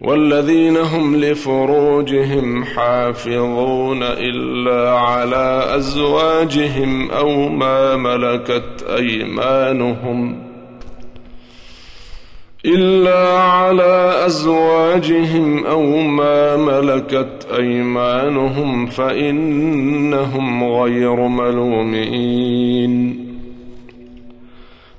والذين هم لفروجهم حافظون إلا على أزواجهم أو ما ملكت أيمانهم إلا على أزواجهم أو ما ملكت أيمانهم فإنهم غير ملومين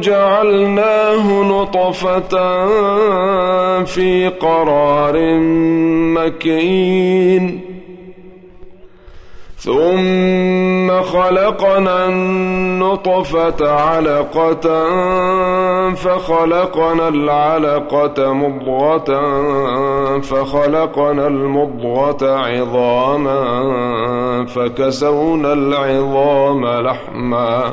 جعلناه نطفة في قرار مكين. ثم خلقنا النطفة علقة فخلقنا العلقة مضغة فخلقنا المضغة عظاما فكسونا العظام لحماً.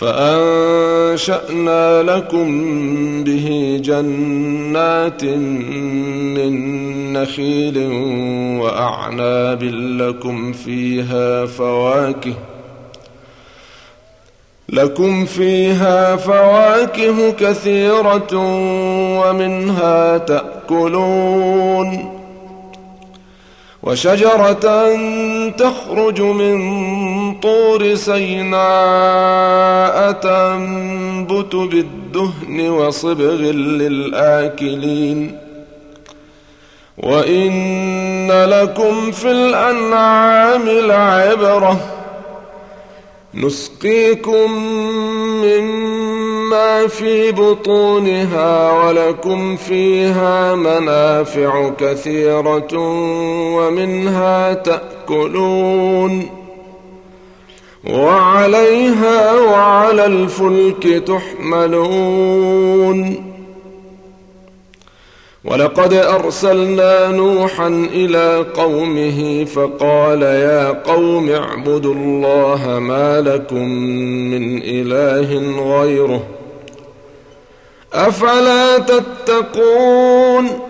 فأنشأنا لكم به جنات من نخيل وأعناب لكم فيها فواكه لكم فيها فواكه كثيرة ومنها تأكلون وشجرة تخرج من طور سيناء تنبت بالدهن وصبغ للآكلين. وإن لكم في الأنعام لعبرة نسقيكم مما في بطونها ولكم فيها منافع كثيرة ومنها تأكلون. وعليها وعلى الفلك تحملون. ولقد أرسلنا نوحا إلى قومه فقال يا قوم اعبدوا الله ما لكم من إله غيره أفلا تتقون؟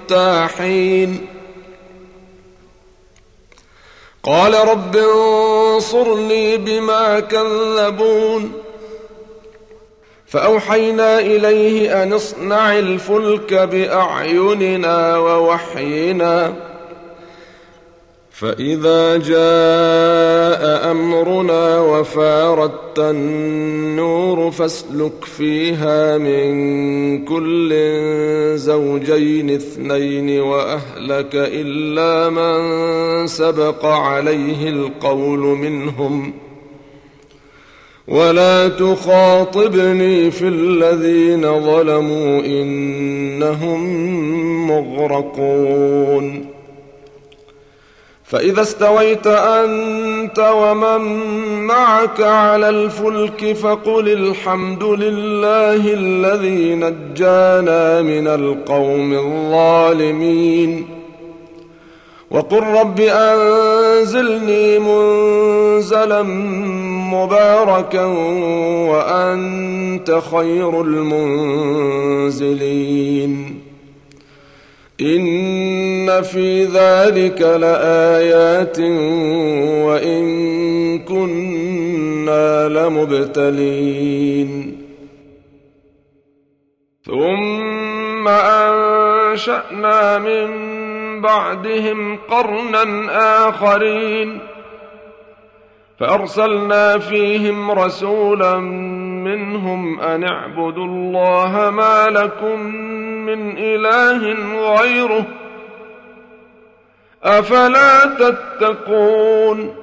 حين قال رب انصرني بما كذبون. فأوحينا إليه أن اصنع الفلك بأعيننا ووحينا. فإذا جاء أمرنا وفاردت النور فاسلك فيها من كل زوجين اثنين وأهلك إلا من سبق عليه القول منهم. ولا تخاطبني في الذين ظلموا إنهم مغرقون. فإذا استويت أنت ومن معك على الفلك فقل الحمد لله الذي نجانا من القوم الظالمين. وقل رب أنزلني منزلا مباركا وأنت خير المنزلين. إن في ذلك لآيات وإن كنا لمبتلين. ثم أنشأنا من بعدهم قرنا آخرين. فأرسلنا فيهم رسولا منهم أن اعبدوا الله ما لكم من إله غيره أفلا تتقون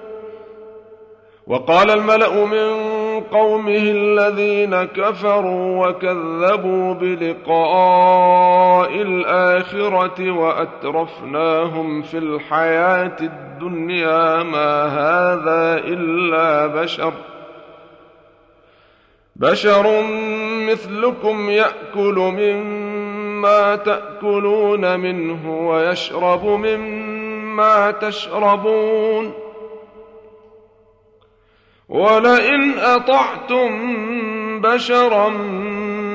وقال الملأ من قومه الذين كفروا وكذبوا بلقاء الآخرة وأترفناهم في الحياة الدنيا ما هذا إلا بشر بشر مثلكم يأكل من مما تأكلون منه ويشرب مما تشربون. ولئن أطعتم بشرا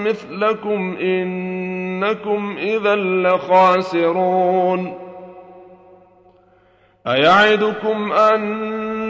مثلكم إنكم إذا لخاسرون. أيعدكم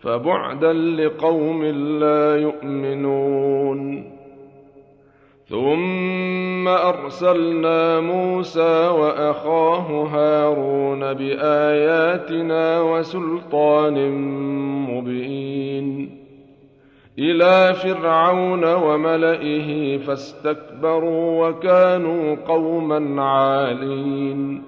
فبعدا لقوم لا يؤمنون. ثم أرسلنا موسى وأخاه هارون بآياتنا وسلطان مبين. إلى فرعون وملئه فاستكبروا وكانوا قوما عالين.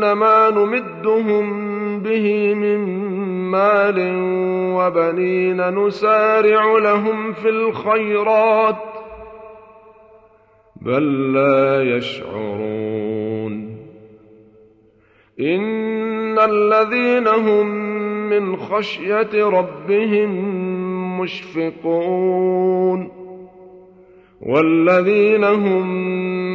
ما نمدهم به من مال وبنين نسارع لهم في الخيرات بل لا يشعرون. إن الذين هم من خشية ربهم مشفقون. والذين هم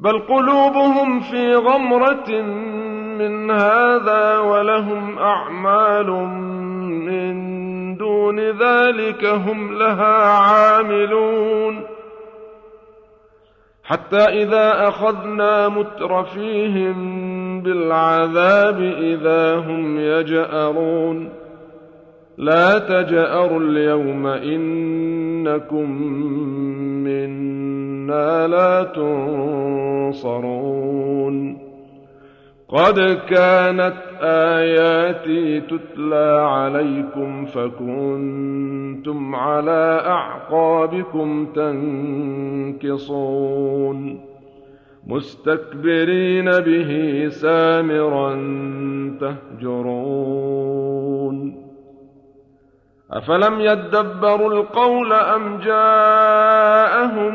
بل قلوبهم في غمرة من هذا ولهم أعمال من دون ذلك هم لها عاملون. حتى إذا أخذنا مترفيهم بالعذاب إذا هم يجأرون. لا تجأروا اليوم إنكم لا تنصرون قد كانت آياتي تتلى عليكم فكنتم على أعقابكم تنكصون مستكبرين به سامرا تهجرون افلم يدبروا القول ام جاءهم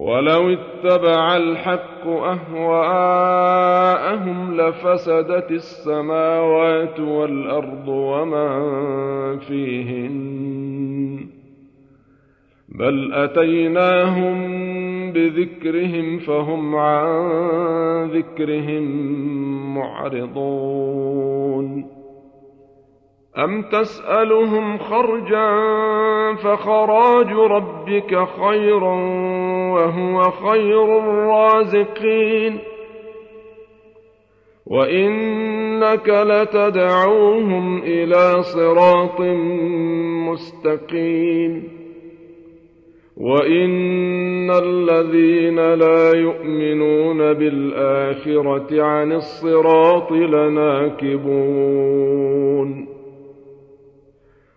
ولو اتبع الحق أهواءهم لفسدت السماوات والأرض ومن فيهن. بل أتيناهم بذكرهم فهم عن ذكرهم معرضون. أم تسألهم خرجا فخراج ربك خيرا وهو خير الرازقين وإنك لتدعوهم إلى صراط مستقيم وإن الذين لا يؤمنون بالآخرة عن الصراط لناكبون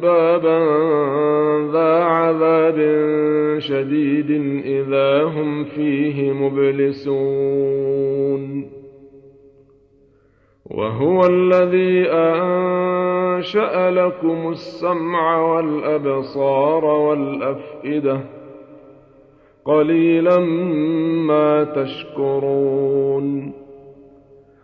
بابا ذا عذاب شديد إذا هم فيه مبلسون. وهو الذي أنشأ لكم السمع والأبصار والأفئدة قليلا ما تشكرون.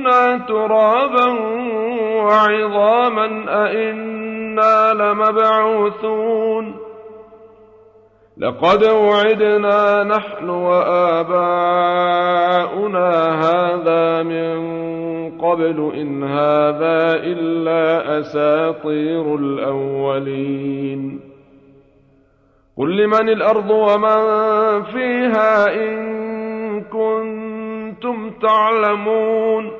كنا ترابا وعظاما أئنا لمبعوثون. لقد وعدنا نحن وآباؤنا هذا من قبل إن هذا إلا أساطير الأولين. قل لمن الأرض ومن فيها إن كنتم تعلمون.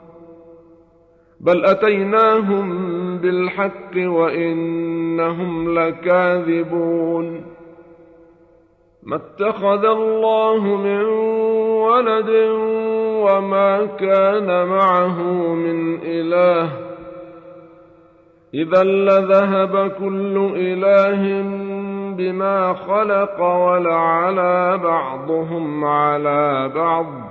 بل أتيناهم بالحق وإنهم لكاذبون ما اتخذ الله من ولد وما كان معه من إله إذا لذهب كل إله بما خلق ولعلى بعضهم على بعض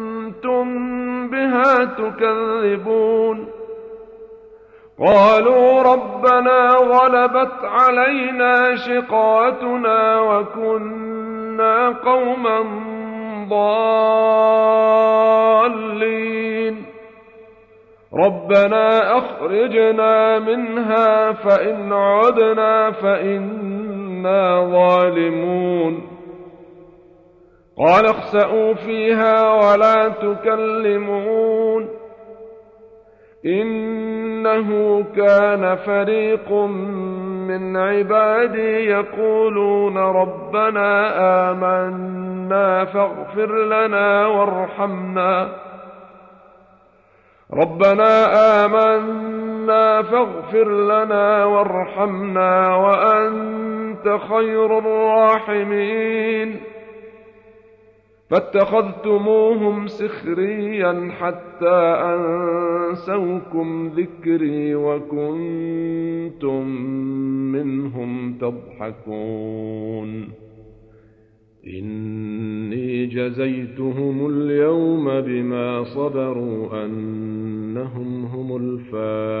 كنتم بها تكذبون قالوا ربنا غلبت علينا شقاتنا وكنا قوما ضالين ربنا أخرجنا منها فإن عدنا فإنا ظالمون قال اخسأوا فيها ولا تكلمون إنه كان فريق من عبادي يقولون ربنا آمنا فاغفر لنا وارحمنا. ربنا آمنا فاغفر لنا وارحمنا وأنت خير الراحمين. فاتخذتموهم سخريا حتى أنسوكم ذكري وكنتم منهم تضحكون. إني جزيتهم اليوم بما صبروا أنهم هم الفائزون